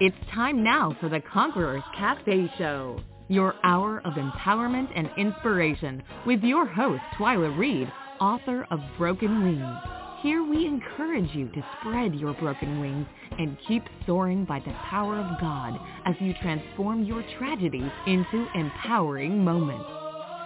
It's time now for the Conquerors Cafe Show, your hour of empowerment and inspiration with your host, Twylia Reed, author of Broken Wings. Here we encourage you to spread your broken wings and keep soaring by the power of God as you transform your tragedies into empowering moments.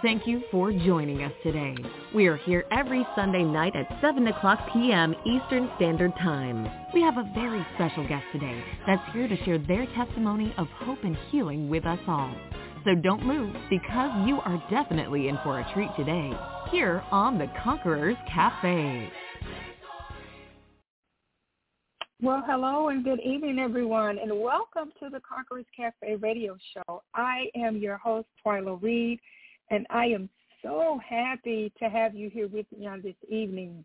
Thank you for joining us today. We are here every Sunday night at 7 o'clock p.m. Eastern Standard Time. We have a very special guest today that's here to share their testimony of hope and healing with us all. So don't move because you are definitely in for a treat today here on the Conquerors Cafe. Well, hello and good evening, everyone, and welcome to the Conquerors Cafe radio show. I am your host, Twylia Reed, and I am so happy to have you here with me on this evening.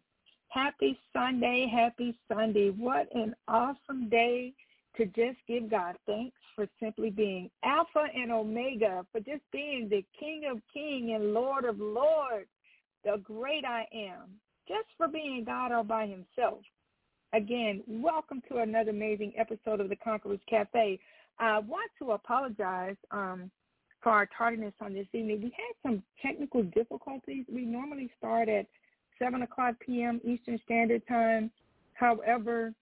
Happy Sunday, happy Sunday. What an awesome day to just give God thanks for simply being Alpha and Omega, for just being the King of King and Lord of Lords, the great I am, just for being God all by himself. Again, welcome to another amazing episode of the Conquerors Cafe. I want to apologize um, for our tardiness on this evening. We had some technical difficulties. We normally start at 7 o'clock p.m. Eastern Standard Time. However,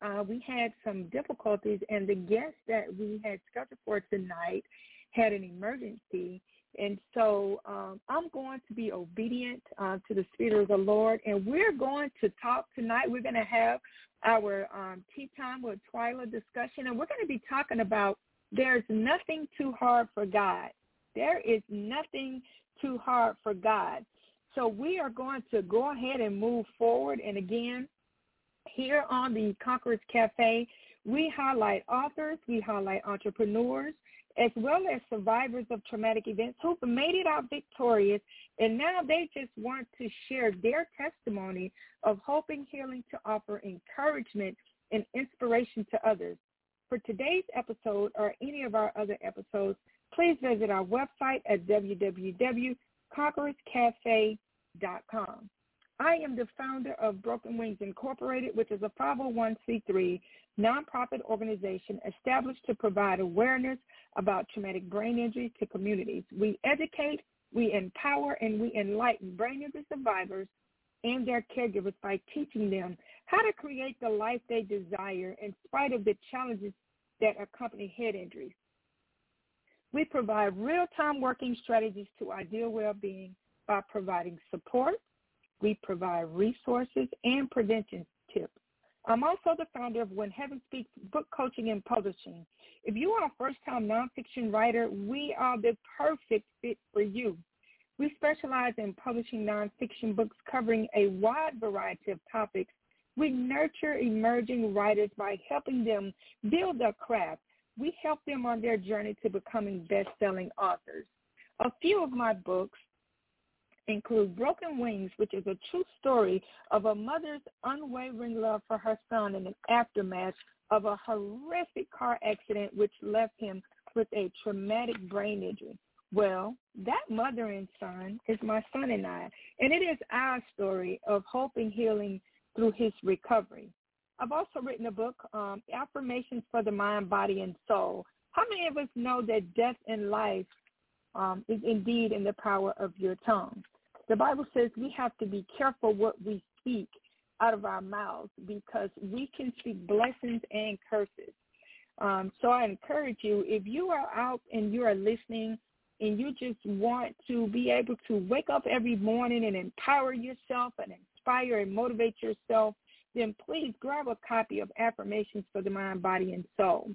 uh, we had some difficulties, and the guest that we had scheduled for tonight had an emergency. And so um, I'm going to be obedient uh, to the Spirit of the Lord. And we're going to talk tonight. We're going to have our um, tea time with Twylia discussion. And we're going to be talking about there's nothing too hard for God. There is nothing too hard for God. So we are going to go ahead and move forward. And again, here on the Conquerors Cafe, we highlight authors, we highlight entrepreneurs, as well as survivors of traumatic events who've made it out victorious, and now they just want to share their testimony of hope and healing to offer encouragement and inspiration to others. For today's episode or any of our other episodes, please visit our website at www.conquerorscafe.com. I am the founder of Broken Wings Incorporated, which is a 501c3 nonprofit organization established to provide awareness about traumatic brain injury to communities. We educate, we empower, and we enlighten brain injury survivors and their caregivers by teaching them how to create the life they desire in spite of the challenges that accompany head injuries. We provide real-time working strategies to ideal well-being by providing support, we provide resources and prevention tips. I'm also the founder of When Heaven Speaks Book Coaching and Publishing. If you are a first-time nonfiction writer, we are the perfect fit for you. We specialize in publishing nonfiction books covering a wide variety of topics. We nurture emerging writers by helping them build their craft. We help them on their journey to becoming best-selling authors. A few of my books include Broken Wings, which is a true story of a mother's unwavering love for her son in the aftermath of a horrific car accident which left him with a traumatic brain injury. Well, that mother and son is my son and I, and it is our story of hope and healing through his recovery. I've also written a book, um, Affirmations for the Mind, Body, and Soul. How many of us know that death and life um, is indeed in the power of your tongue? The Bible says we have to be careful what we speak out of our mouths because we can speak blessings and curses. Um, so I encourage you, if you are out and you are listening and you just want to be able to wake up every morning and empower yourself and inspire and motivate yourself, then please grab a copy of Affirmations for the Mind, Body, and Soul.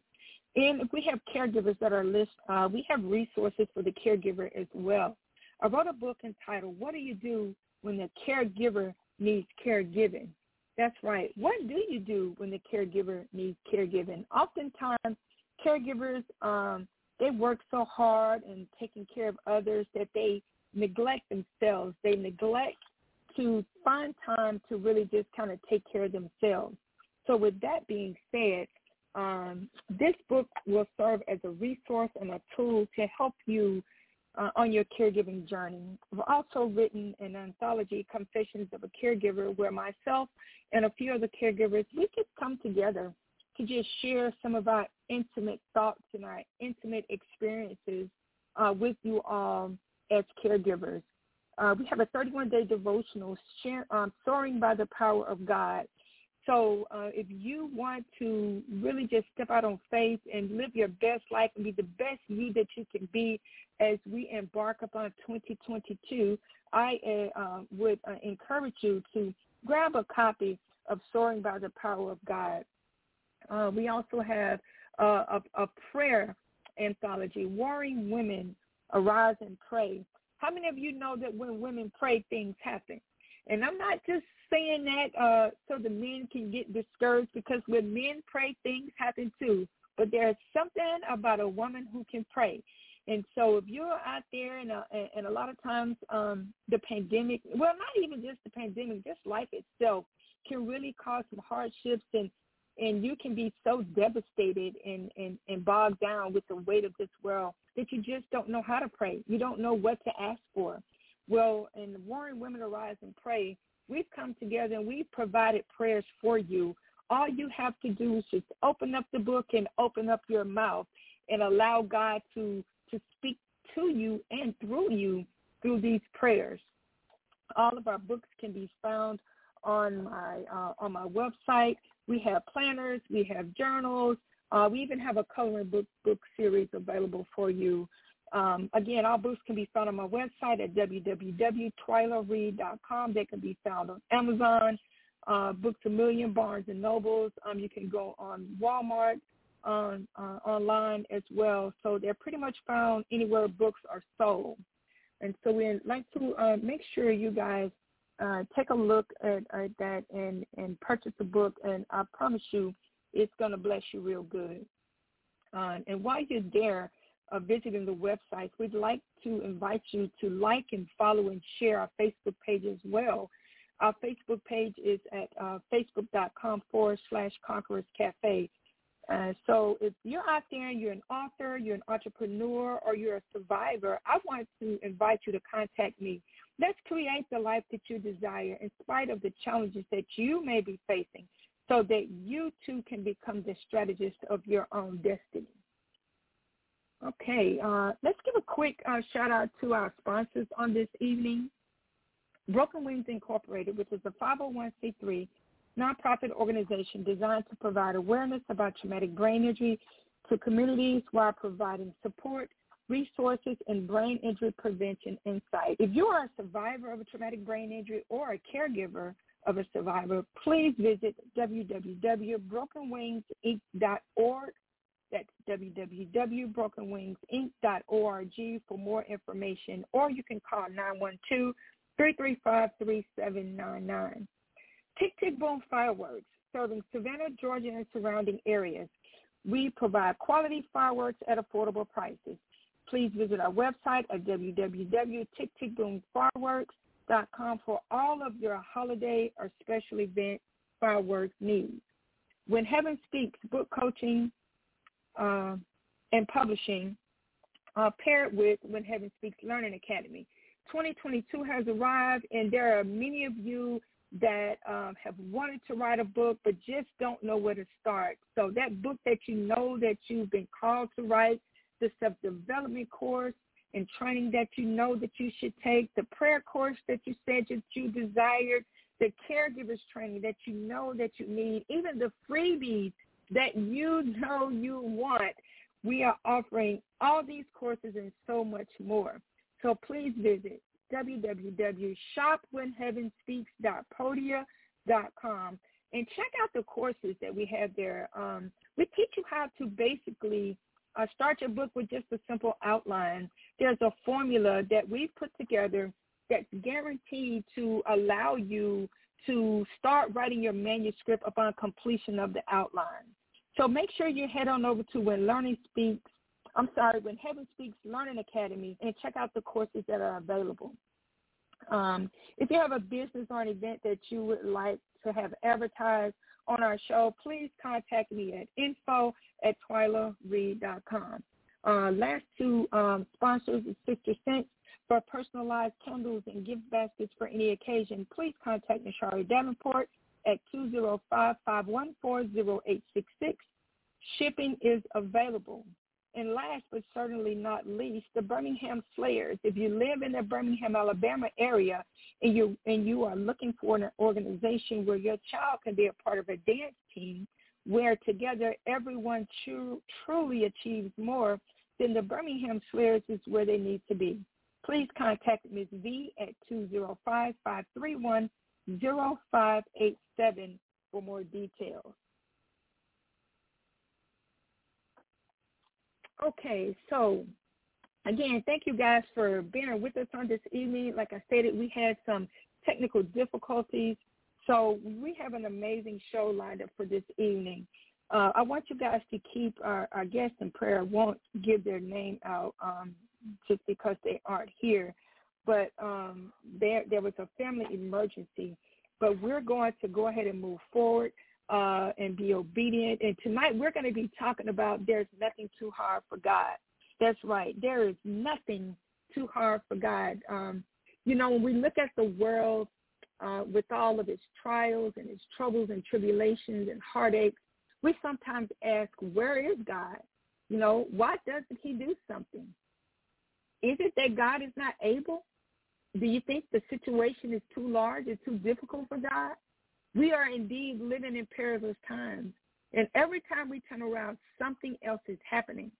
And if we have caregivers that are list, uh, we have resources for the caregiver as well. I wrote a book entitled What Do You Do When the Caregiver Needs Caregiving? That's right. What do you do when the caregiver needs caregiving? Oftentimes, caregivers, um, they work so hard and taking care of others that they neglect themselves. They neglect to find time to really just kind of take care of themselves. So with that being said, um, this book will serve as a resource and a tool to help you uh, on your caregiving journey. I've also written an anthology, Confessions of a Caregiver, where myself and a few other caregivers, we just come together to just share some of our intimate thoughts and our intimate experiences uh, with you all as caregivers. Uh, we have a 31-day devotional, um, Soaring by the Power of God. So uh, if you want to really just step out on faith and live your best life and be the best you that you can be as we embark upon 2022, I uh, uh, would uh, encourage you to grab a copy of Soaring by the Power of God. Uh, we also have a, a prayer anthology, Warring Women Arise and Pray. How many of you know that when women pray, things happen? And I'm not just saying that uh, so the men can get discouraged because when men pray, things happen too. But there's something about a woman who can pray. And so if you're out there and, uh, and a lot of times um, the pandemic, well, not even just the pandemic, just life itself can really cause some hardships and and you can be so devastated and, and, and bogged down with the weight of this world that you just don't know how to pray. You don't know what to ask for. Well, in Warring Women Arise and Pray, we've come together and we've provided prayers for you. All you have to do is just open up the book and open up your mouth and allow God to, to speak to you and through you through these prayers. All of our books can be found on my uh, on my website. We have planners, we have journals, uh, we even have a coloring book book series available for you. Um, again, all books can be found on my website at www.twylareed.com. They can be found on Amazon, uh, Books a Million, Barnes and Nobles. Um, you can go on Walmart on uh, online as well. So they're pretty much found anywhere books are sold. And so we'd like to uh, make sure you guys uh, take a look at, at that and, and purchase a book. And I promise you, it's going to bless you real good. Uh, and while you're there uh, visiting the website, we'd like to invite you to like and follow and share our Facebook page as well. Our Facebook page is at uh, facebook.com forward slash Conquerors Cafe. Uh, so if you're out there and you're an author, you're an entrepreneur, or you're a survivor, I want to invite you to contact me. Let's create the life that you desire in spite of the challenges that you may be facing so that you too can become the strategist of your own destiny. Okay, uh, let's give a quick uh, shout out to our sponsors on this evening. Broken Wings Incorporated, which is a 501c3 nonprofit organization designed to provide awareness about traumatic brain injury to communities while providing support, resources, and brain injury prevention insight. If you are a survivor of a traumatic brain injury or a caregiver of a survivor, please visit www.brokenwingsinc.org. That's www.brokenwingsinc.org for more information, or you can call 912-335-3799. Tick Tick Boom Fireworks, serving Savannah, Georgia, and surrounding areas. We provide quality fireworks at affordable prices. Please visit our website at www.ticktickboomfireworks.com for all of your holiday or special event fireworks needs. When Heaven Speaks, book coaching uh, and publishing uh, paired with When Heaven Speaks Learning Academy. 2022 has arrived, and there are many of you that um, have wanted to write a book but just don't know where to start. So that book that you know that you've been called to write, the self-development course, and training that you know that you should take, the prayer course that you said that you desired, the caregivers training that you know that you need, even the freebies that you know you want. We are offering all these courses and so much more. So please visit www.shopwhenheavenspeaks.podia.com and check out the courses that we have there. Um, we teach you how to basically uh, start your book with just a simple outline. There's a formula that we've put together that's guaranteed to allow you to start writing your manuscript upon completion of the outline. So make sure you head on over to When Learning Speaks, I'm sorry, When Heaven Speaks Learning Academy and check out the courses that are available. Um, if you have a business or an event that you would like to have advertised on our show, please contact me at info at twylareed.com. Uh, last two um, sponsors is Sister Sense for personalized candles and gift baskets for any occasion. Please contact Nashari Davenport at 205-514-0866. Shipping is available. And last but certainly not least, the Birmingham Slayers. If you live in the Birmingham, Alabama area and you and you are looking for an organization where your child can be a part of a dance team where together everyone true, truly achieves more, then the Birmingham Slayers is where they need to be. Please contact Ms. V at 205-531-0587 for more details. Okay, so again, thank you guys for being with us on this evening. Like I stated, we had some technical difficulties, so we have an amazing show lined up for this evening. Uh, I want you guys to keep our, our guests in prayer. I won't give their name out um, just because they aren't here, but um, there there was a family emergency. But we're going to go ahead and move forward uh, and be obedient. And tonight we're going to be talking about there's nothing too hard for God. That's right. There is nothing too hard for God. Um, you know, when we look at the world uh, with all of its trials and its troubles and tribulations and heartaches, we sometimes ask, where is God? You know, why doesn't he do something? Is it that God is not able? Do you think the situation is too large or too difficult for God? We are indeed living in perilous times. And every time we turn around, something else is happening.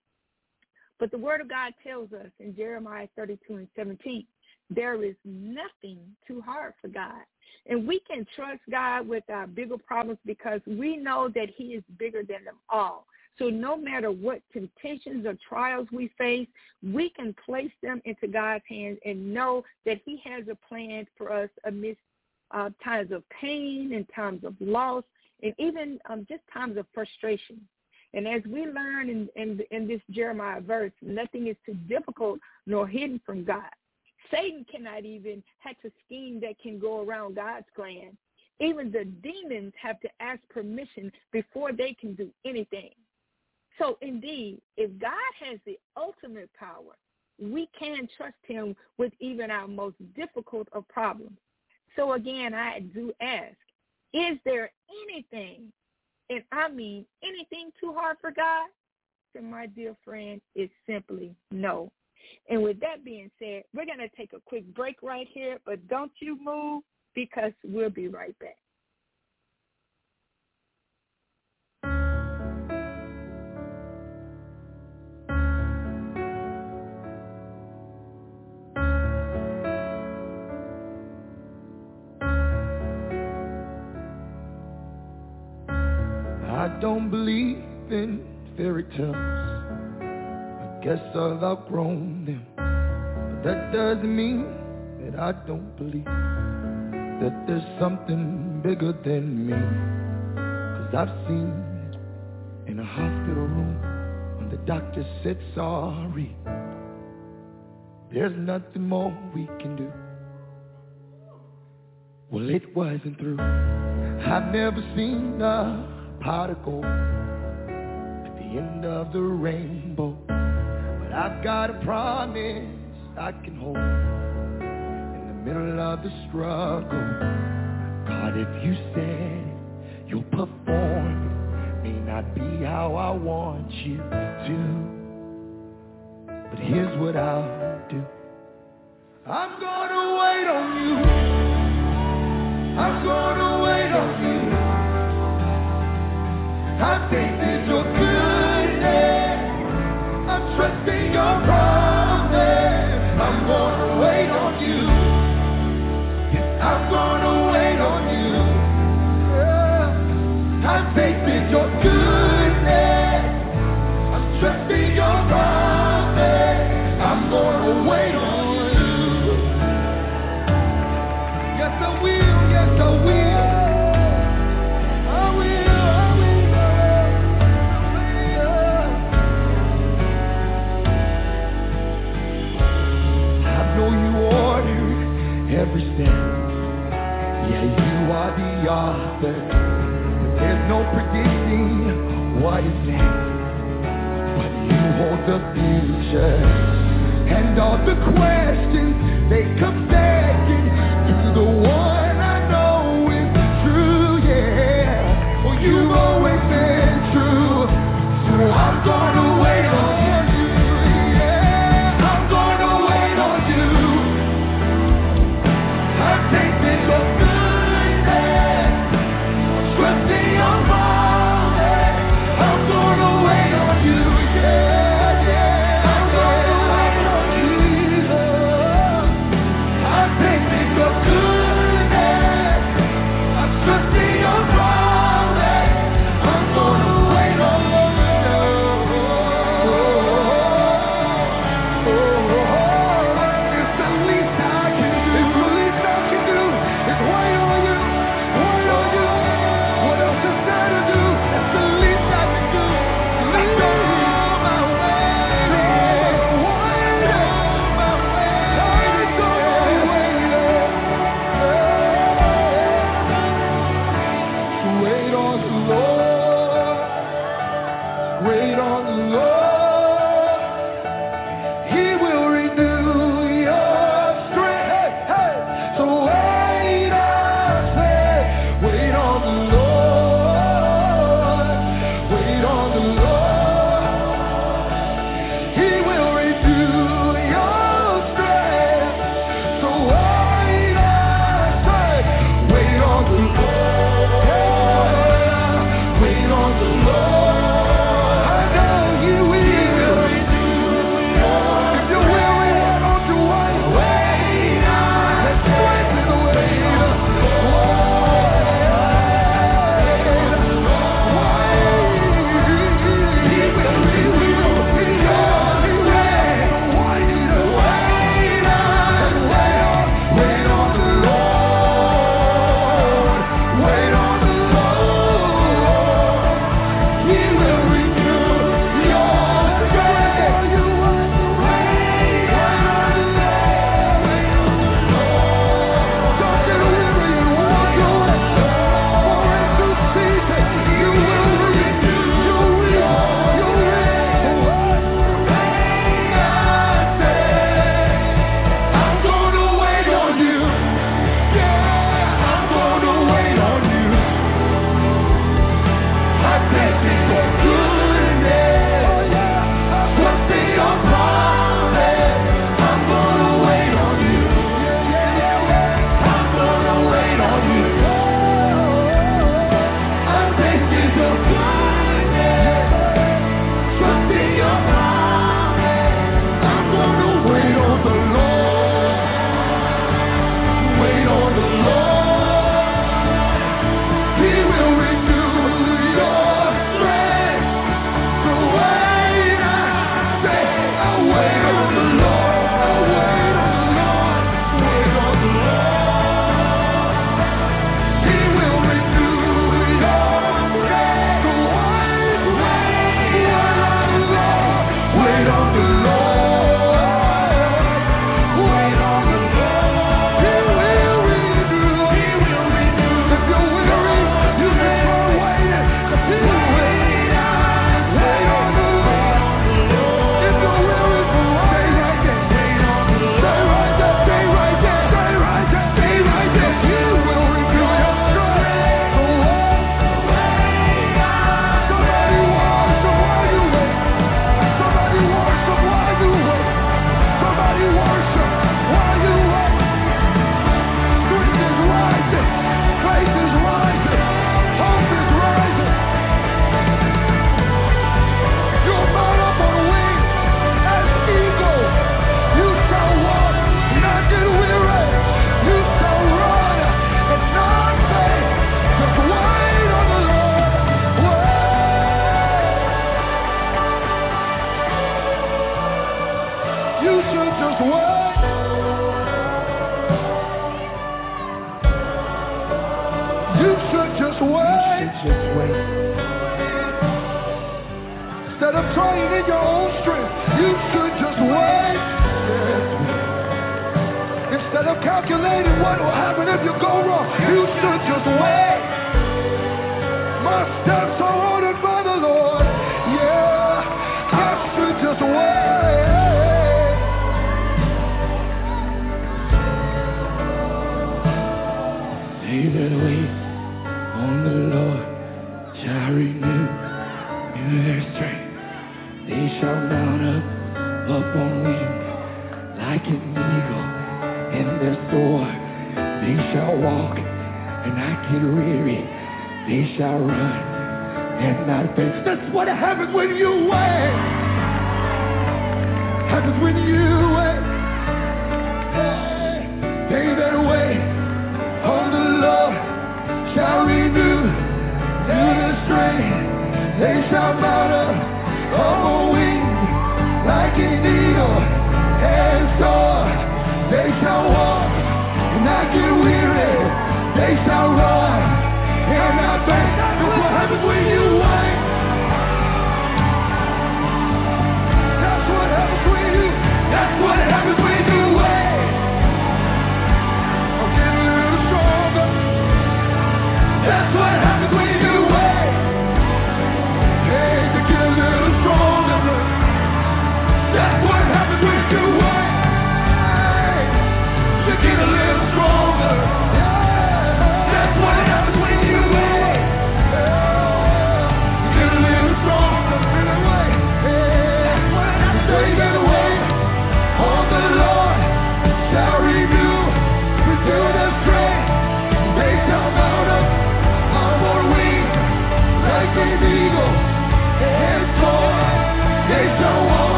But the word of God tells us in Jeremiah 32 and 17, there is nothing too hard for God. And we can trust God with our bigger problems because we know that he is bigger than them all. So no matter what temptations or trials we face, we can place them into God's hands and know that he has a plan for us amidst uh, times of pain and times of loss and even um, just times of frustration. And as we learn in, in, in this Jeremiah verse, nothing is too difficult nor hidden from God. Satan cannot even hatch a scheme that can go around God's plan. Even the demons have to ask permission before they can do anything. So indeed, if God has the ultimate power, we can trust him with even our most difficult of problems. So again, I do ask, is there anything, and I mean anything too hard for God? And my dear friend, it's simply no. And with that being said, we're going to take a quick break right here, but don't you move because we'll be right back. Don't believe in fairy tales. I guess I've outgrown them. But that doesn't mean that I don't believe that there's something bigger than me. Cause I've seen it in a hospital room when the doctor said sorry. There's nothing more we can do. Well, it wasn't through. I've never seen a pot of gold at the end of the rainbow. But I've got a promise I can hold in the middle of the struggle. God, if you said you'll perform, it may not be how I want you to. But here's what I'll do. I'm gonna wait on you. I'm gonna wait on you. I've tasted your promise. I'm gonna every step. Yeah, you are the author. There's no predicting what is next. But you hold the future. And all the questions, they come second to the one I know is true, yeah. Well, you've always been true to Amen, Instead of trying in your own strength, you should just wait. Instead of calculating what will happen if you go wrong, you should just wait. walk and I get weary, they shall run and not faint. That's what happens when you wait. Happens when you wait. They that wait on the Lord shall renew their strength. They shall mount up on the wings like an eagle and soar. They shall walk and not get weary. They shall run and not faint. That's what happens when you wait. That's what happens when you. That's what happens when you wait. I'm getting a little stronger. That's what happens.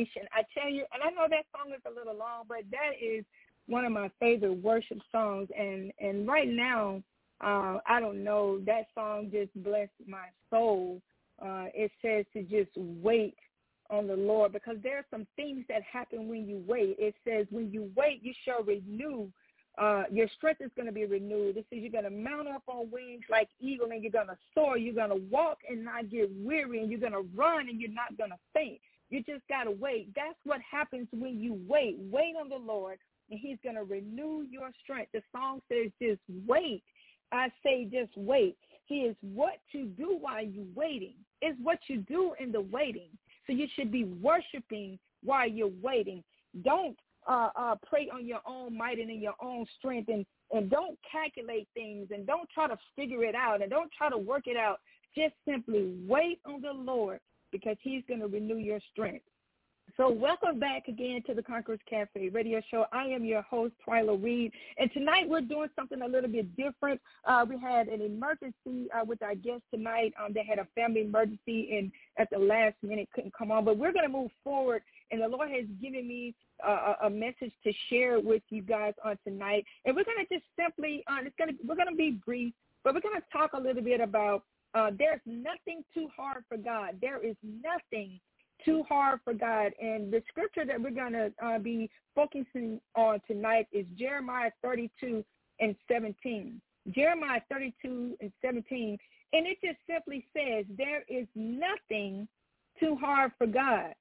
Elevation. I tell you, and I know that song is a little long, but that is one of my favorite worship songs. And and right now, uh, I don't know, that song just blessed my soul. Uh, it says to just wait on the Lord because there are some things that happen when you wait. It says when you wait, you shall renew uh, your strength is going to be renewed. It says you're going to mount up on wings like eagle and you're going to soar. You're going to walk and not get weary and you're going to run and you're not going to faint. You just got to wait. That's what happens when you wait. Wait on the Lord and he's going to renew your strength. The song says just wait. I say just wait. He is what to do while you're waiting. It's what you do in the waiting. So you should be worshiping while you're waiting. Don't uh, uh, pray on your own might and in your own strength and, and don't calculate things and don't try to figure it out and don't try to work it out. Just simply wait on the Lord because he's going to renew your strength. So welcome back again to the Conquerors Cafe radio show. I am your host, Twylia Reed, and tonight we're doing something a little bit different. Uh, we had an emergency uh, with our guest tonight. Um, they had a family emergency and at the last minute couldn't come on, but we're going to move forward, and the Lord has given me uh, a message to share with you guys on tonight, and we're going to just simply, uh, it's going to, we're going to be brief, but we're going to talk a little bit about uh, there's nothing too hard for God. There is nothing too hard for God. And the scripture that we're going to uh, be focusing on tonight is Jeremiah 32 and 17. Jeremiah 32 and 17. And it just simply says, there is nothing too hard for God.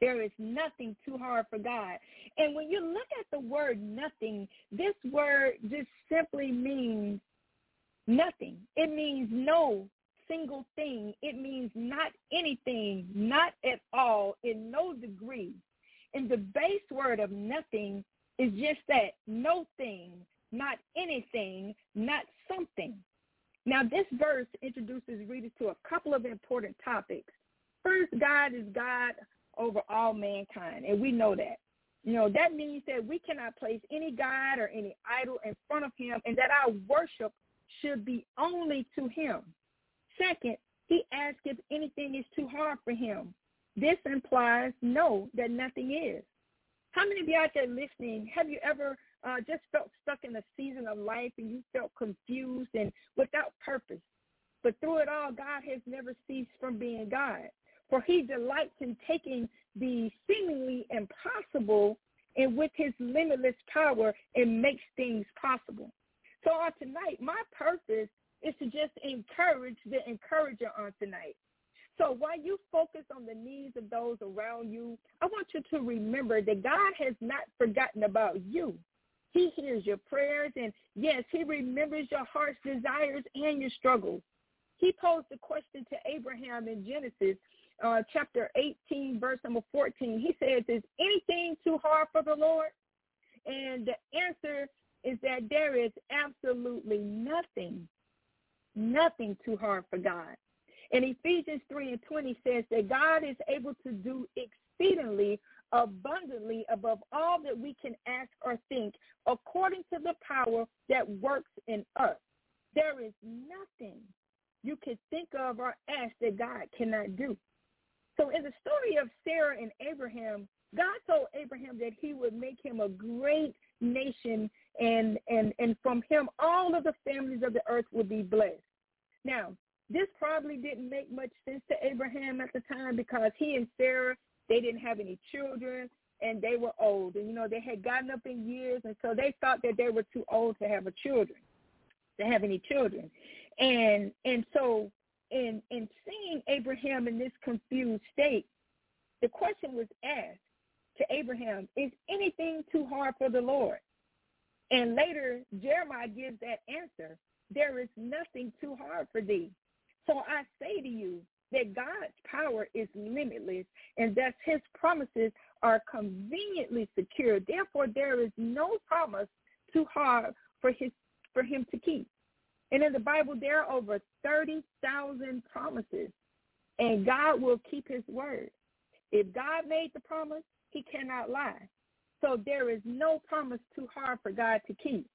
There is nothing too hard for God. And when you look at the word nothing, this word just simply means nothing. It means no single thing. It means not anything, not at all, in no degree. And the base word of nothing is just that, no thing, not anything, not something. Now, this verse introduces readers to a couple of important topics. First, God is God over all mankind, and we know that. You know, that means that we cannot place any God or any idol in front of him and that our worship should be only to him. Second, he asks if anything is too hard for him. This implies no, that nothing is. How many of you out there listening, have you ever uh, just felt stuck in a season of life and you felt confused and without purpose? But through it all, God has never ceased from being God. For he delights in taking the seemingly impossible and with his limitless power and makes things possible. So on tonight, my purpose is to just encourage the encourager on tonight. So while you focus on the needs of those around you, I want you to remember that God has not forgotten about you. He hears your prayers, and yes, he remembers your heart's desires and your struggles. He posed a question to Abraham in Genesis uh, chapter 18, verse number 14. He says, is anything too hard for the Lord? And the answer is that there is absolutely nothing nothing too hard for God. And Ephesians 3 and 20 says that God is able to do exceedingly abundantly above all that we can ask or think according to the power that works in us. There is nothing you can think of or ask that God cannot do. So in the story of Sarah and Abraham, God told Abraham that he would make him a great nation and, and, and from him all of the families of the earth would be blessed. Now, this probably didn't make much sense to Abraham at the time because he and Sarah, they didn't have any children and they were old. And, you know, they had gotten up in years and so they thought that they were too old to have a children, to have any children. And and so in in seeing Abraham in this confused state, the question was asked to Abraham, is anything too hard for the Lord? And later, Jeremiah gives that answer. There is nothing too hard for thee. So I say to you that God's power is limitless and that his promises are conveniently secure. Therefore, there is no promise too hard for his for him to keep. And in the Bible, there are over 30,000 promises, and God will keep his word. If God made the promise, he cannot lie. So there is no promise too hard for God to keep.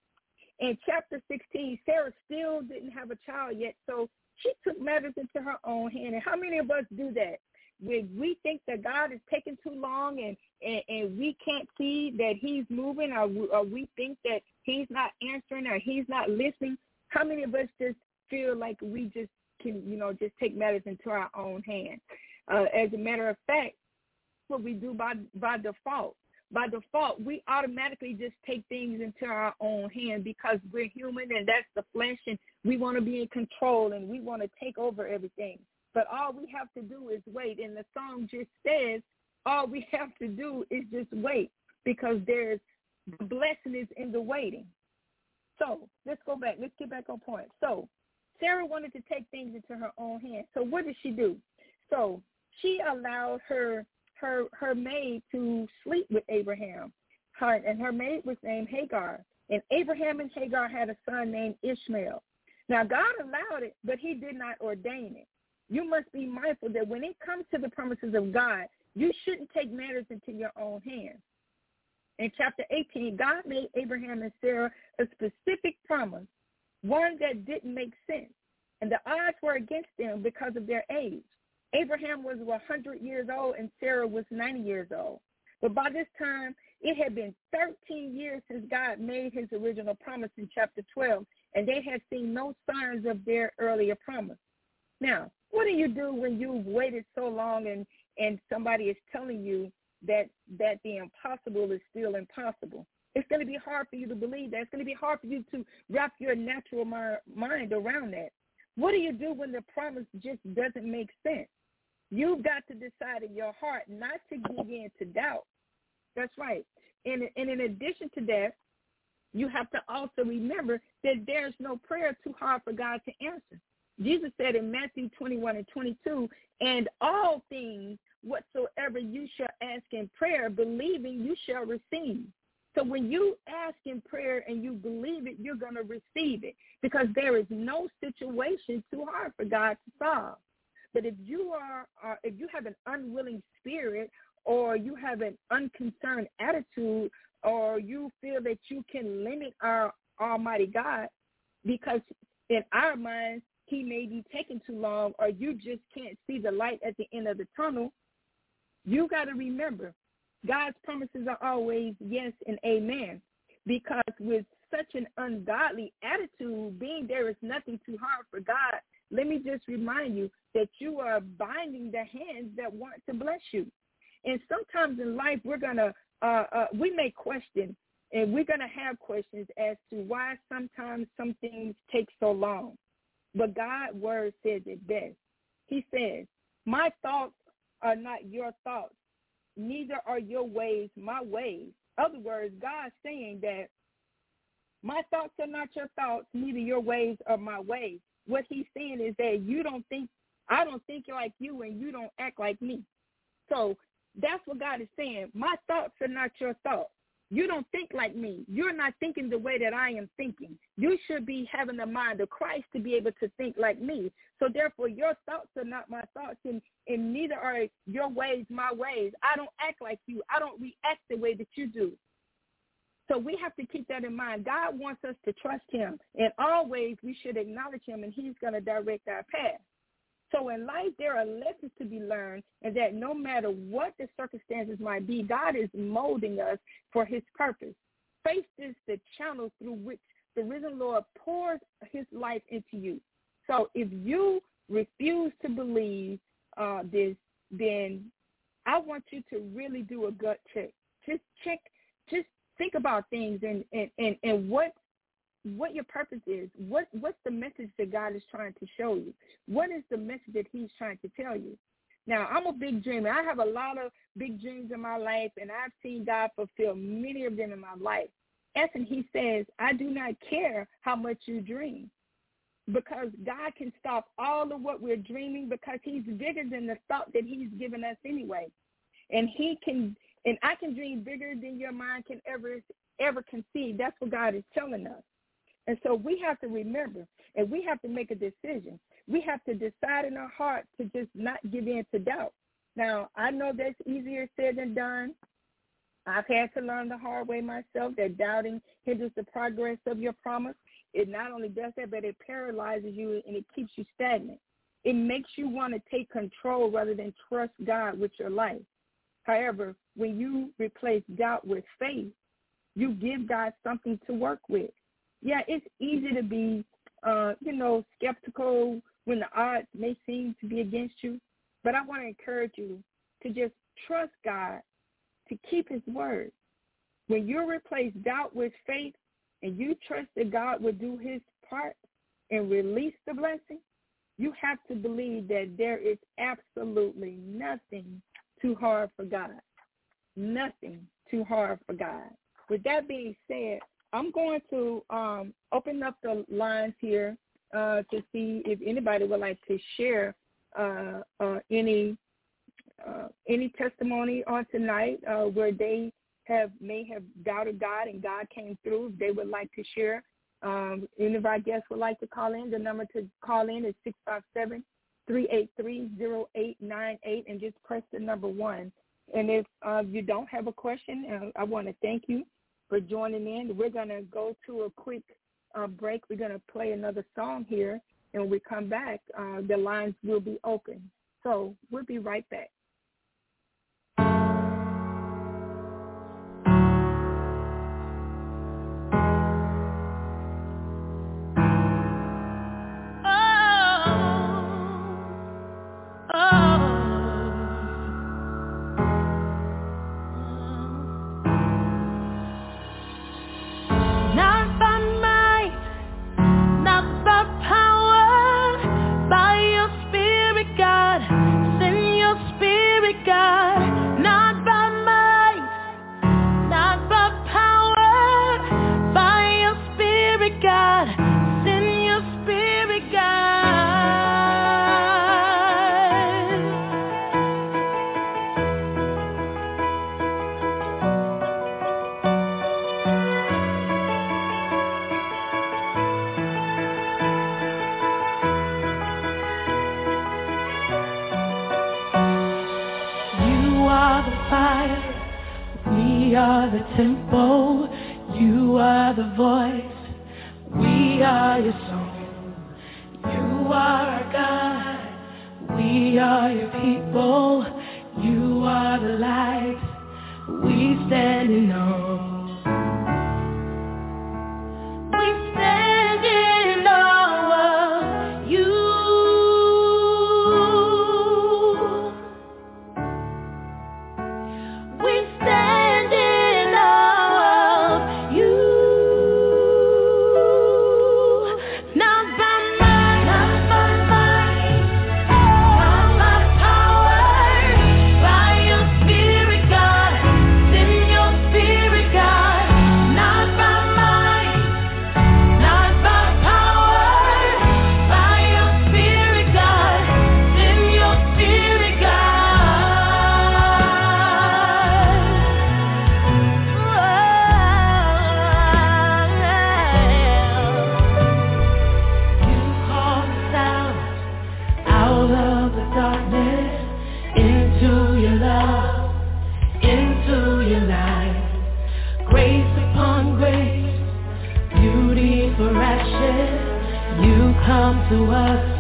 In chapter 16, Sarah still didn't have a child yet, so She took matters into her own hand. And how many of us do that? When we think that God is taking too long and, and, and we can't see that he's moving or, or we think that he's not answering or he's not listening, how many of us just feel like we just can, you know, just take matters into our own hand? Uh, as a matter of fact, what we do by by default by default, we automatically just take things into our own hand because we're human and that's the flesh and we want to be in control and we want to take over everything. But all we have to do is wait. And the song just says all we have to do is just wait because there's the blessing is in the waiting. So let's go back. Let's get back on point. So Sarah wanted to take things into her own hands. So what did she do? So she allowed her her her maid to sleep with Abraham. Her, and her maid was named Hagar. And Abraham and Hagar had a son named Ishmael. Now God allowed it, but he did not ordain it. You must be mindful that when it comes to the promises of God, you shouldn't take matters into your own hands. In chapter 18, God made Abraham and Sarah a specific promise, one that didn't make sense. And the odds were against them because of their age. Abraham was 100 years old and Sarah was 90 years old. But by this time, it had been 13 years since God made his original promise in chapter 12, and they had seen no signs of their earlier promise. Now, what do you do when you've waited so long and, and somebody is telling you that, that the impossible is still impossible? It's going to be hard for you to believe that. It's going to be hard for you to wrap your natural mind around that. What do you do when the promise just doesn't make sense? You've got to decide in your heart not to give in to doubt. That's right. And, and in addition to that, you have to also remember that there's no prayer too hard for God to answer. Jesus said in Matthew 21 and 22, and all things whatsoever you shall ask in prayer, believing you shall receive. So when you ask in prayer and you believe it, you're going to receive it because there is no situation too hard for God to solve. But if you are, uh, if you have an unwilling spirit or you have an unconcerned attitude or you feel that you can limit our Almighty God because in our minds he may be taking too long or you just can't see the light at the end of the tunnel, you got to remember God's promises are always yes and amen. Because with such an ungodly attitude, being there is nothing too hard for God, let me just remind you that you are binding the hands that want to bless you. And sometimes in life, we're going to, uh, uh, we may question and we're going to have questions as to why sometimes some things take so long. But God's word says it best. He says, my thoughts are not your thoughts. Neither are your ways my ways. Other words, God's saying that my thoughts are not your thoughts, neither your ways are my ways what he's saying is that you don't think I don't think like you and you don't act like me. So that's what God is saying. My thoughts are not your thoughts. You don't think like me. You're not thinking the way that I am thinking. You should be having the mind of Christ to be able to think like me. So therefore, your thoughts are not my thoughts, and, and neither are your ways my ways. I don't act like you. I don't react the way that you do. So we have to keep that in mind. God wants us to trust him. In all ways, we should acknowledge him, and he's going to direct our path. So in life, there are lessons to be learned, and that no matter what the circumstances might be, God is molding us for his purpose. Faith is the channel through which the risen Lord pours his life into you. So if you refuse to believe uh, this, then I want you to really do a gut check. Just check, just think about things and, and, and, and what what your purpose is. What what's the message that God is trying to show you? What is the message that He's trying to tell you? Now, I'm a big dreamer. I have a lot of big dreams in my life, and I've seen God fulfill many of them in my life. And He says, I do not care how much you dream because God can stop all of what we're dreaming because he's bigger than the thought that he's given us anyway. And he can and I can dream bigger than your mind can ever ever conceive. That's what God is telling us. And so we have to remember and we have to make a decision. We have to decide in our heart to just not give in to doubt. Now, I know that's easier said than done. I've had to learn the hard way myself that doubting hinders the progress of your promise. it not only does that, but it paralyzes you and it keeps you stagnant. It makes you want to take control rather than trust God with your life. However, when you replace doubt with faith, you give God something to work with. Yeah, it's easy to be, uh, you know, skeptical when the odds may seem to be against you. But I want to encourage you to just trust God to keep his word. When you replace doubt with faith and you trust that God will do his part and release the blessing, you have to believe that there is absolutely nothing too hard for God. Nothing too hard for God. With that being said, I'm going to um, open up the lines here uh, to see if anybody would like to share uh, uh, any uh, any testimony on tonight uh, where they have may have doubted God and God came through. They would like to share. Um, any of our guests would like to call in. The number to call in is six five seven three eight three zero eight nine eight, and just press the number one. And if uh, you don't have a question, uh, I want to thank you for joining in. We're going to go to a quick uh, break. We're going to play another song here, and when we come back, uh, the lines will be open. So we'll be right back. come to us.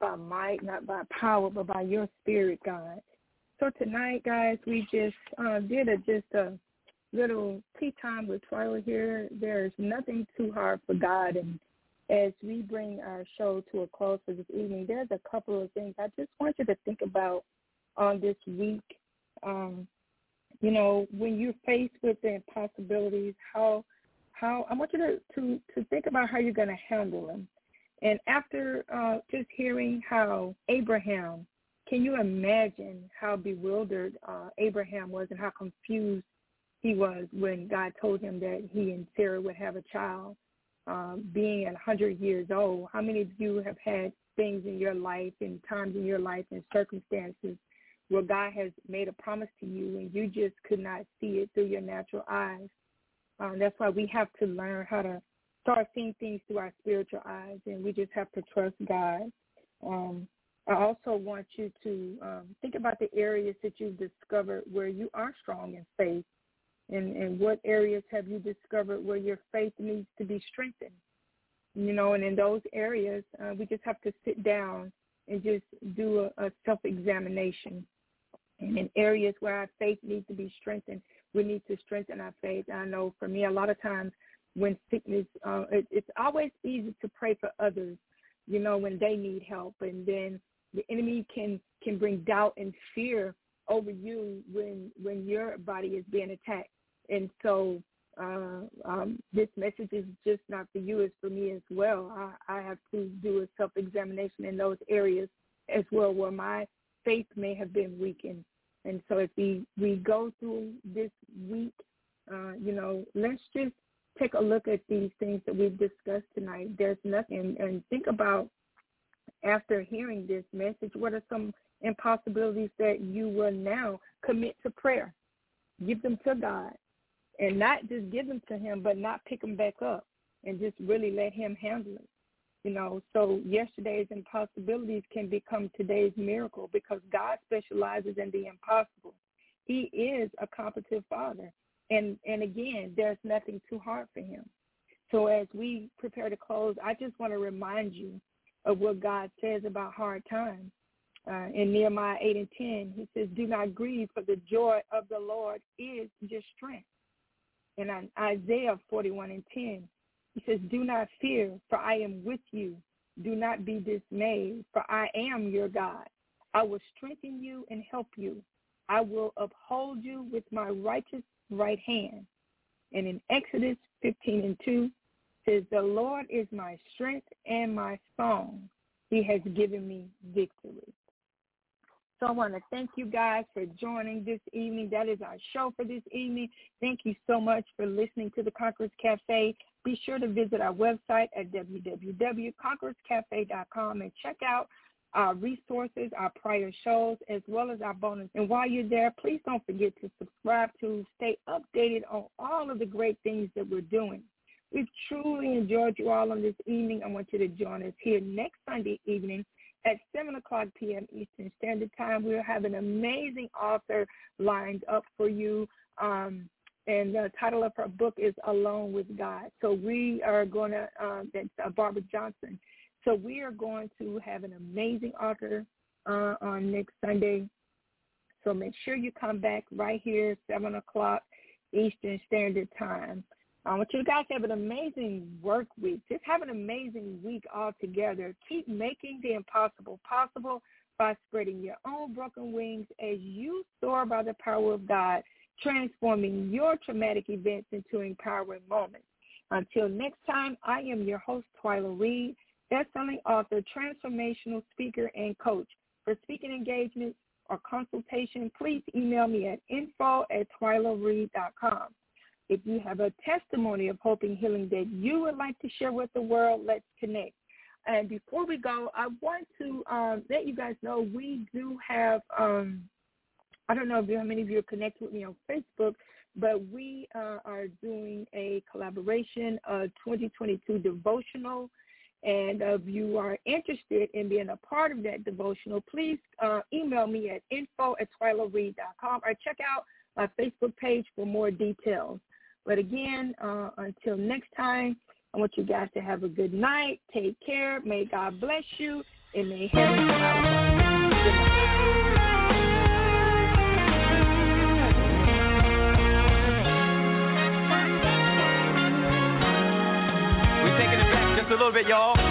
Not by might, not by power, but by your spirit, God. So tonight, guys, we just uh, did a just a little tea time with Twylia here. There's nothing too hard for God, and as we bring our show to a close for this evening, there's a couple of things I just want you to think about on this week. Um, you know, when you're faced with the impossibilities, how how I want you to to to think about how you're going to handle them. And after uh, just hearing how Abraham, can you imagine how bewildered uh, Abraham was and how confused he was when God told him that he and Sarah would have a child, um, being at 100 years old? How many of you have had things in your life and times in your life and circumstances where God has made a promise to you and you just could not see it through your natural eyes? Um, that's why we have to learn how to start seeing things through our spiritual eyes, and we just have to trust God. Um, I also want you to um, think about the areas that you've discovered where you are strong in faith, and, and what areas have you discovered where your faith needs to be strengthened. You know, and in those areas, uh, we just have to sit down and just do a, a self-examination. And in areas where our faith needs to be strengthened, we need to strengthen our faith. I know for me, a lot of times when sickness, uh, it, it's always easy to pray for others, you know, when they need help. And then the enemy can, can bring doubt and fear over you when, when your body is being attacked. And so uh, um, this message is just not for you, it's for me as well. I, I have to do a self-examination in those areas as well where my faith may have been weakened. And so if we, we go through this week, uh, you know, let's just take a look at these things that we've discussed tonight. There's nothing, and think about after hearing this message, what are some impossibilities that you will now commit to prayer? Give them to God, and not just give them to Him, but not pick them back up, and just really let Him handle it. You know, so yesterday's impossibilities can become today's miracle because God specializes in the impossible. He is a competent father. And and again, there's nothing too hard for him. So as we prepare to close, I just want to remind you of what God says about hard times. Uh, in Nehemiah 8 and 10, he says, do not grieve, for the joy of the Lord is your strength. And on Isaiah 41 and 10, he says, do not fear, for I am with you. Do not be dismayed, for I am your God. I will strengthen you and help you. I will uphold you with my righteous right hand. And in Exodus 15 and 2 says, the Lord is my strength and my song. He has given me victory. So I want to thank you guys for joining this evening. That is our show for this evening. Thank you so much for listening to the Conquerors Cafe. Be sure to visit our website at www.conquerorscafe.com and check out our resources, our prior shows, as well as our bonus. And while you're there, please don't forget to subscribe to stay updated on all of the great things that we're doing. We've truly enjoyed you all on this evening. I want you to join us here next Sunday evening at 7 o'clock p.m. Eastern Standard Time. We'll have an amazing author lined up for you. Um, and the title of her book is Alone with God. So we are going to, uh, that's uh, Barbara Johnson. So we are going to have an amazing author uh, on next Sunday. So make sure you come back right here, 7 o'clock Eastern Standard Time. I want you guys to have an amazing work week. Just have an amazing week all together. Keep making the impossible possible by spreading your own broken wings as you soar by the power of God, transforming your traumatic events into empowering moments. Until next time, I am your host, Twylia Reed, best-selling author, transformational speaker, and coach. For speaking engagements or consultation, please email me at info at twyliareed.com. If you have a testimony of hope and healing that you would like to share with the world, let's connect. And before we go, I want to um, let you guys know we do have, um, I don't know if how many of you are connected with me on Facebook, but we uh, are doing a collaboration, a 2022 devotional. And if you are interested in being a part of that devotional, please uh, email me at info at twyliareed.com or check out my Facebook page for more details. But again, uh, until next time, I want you guys to have a good night. Take care. May God bless you. And may heaven a little bit, y'all.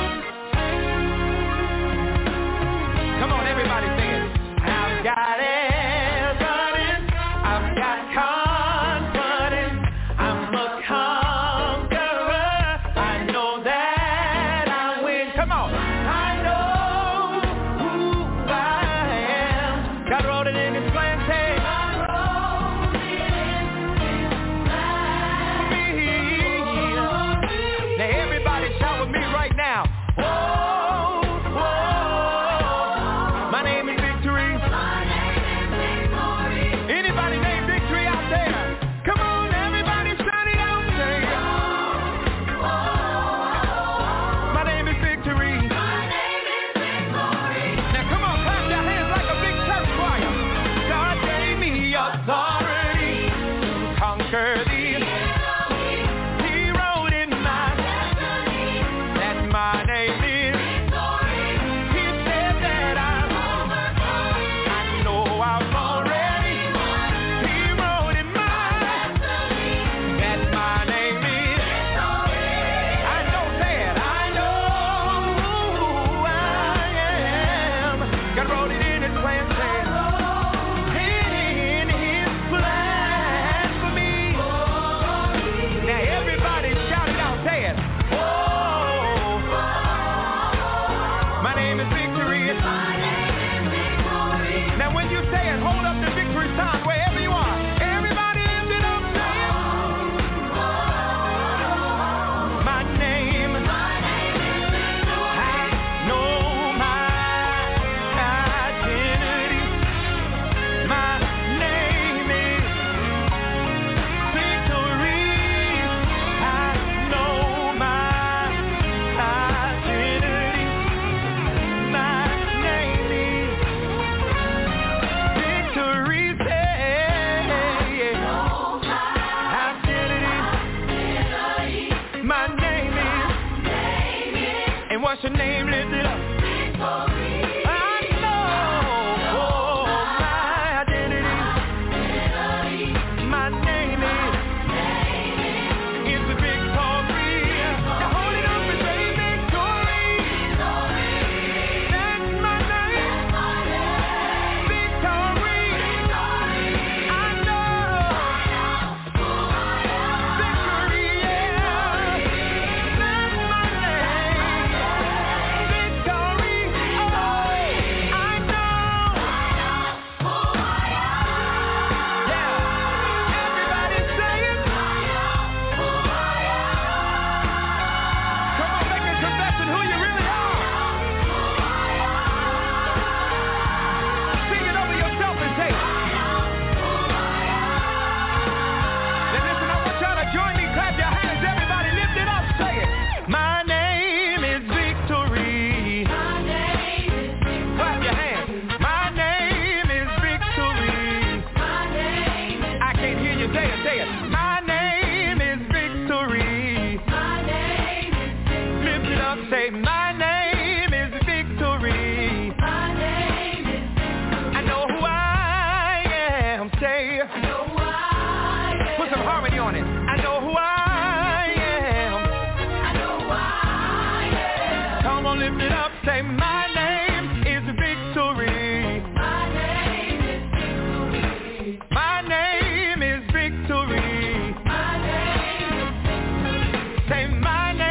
And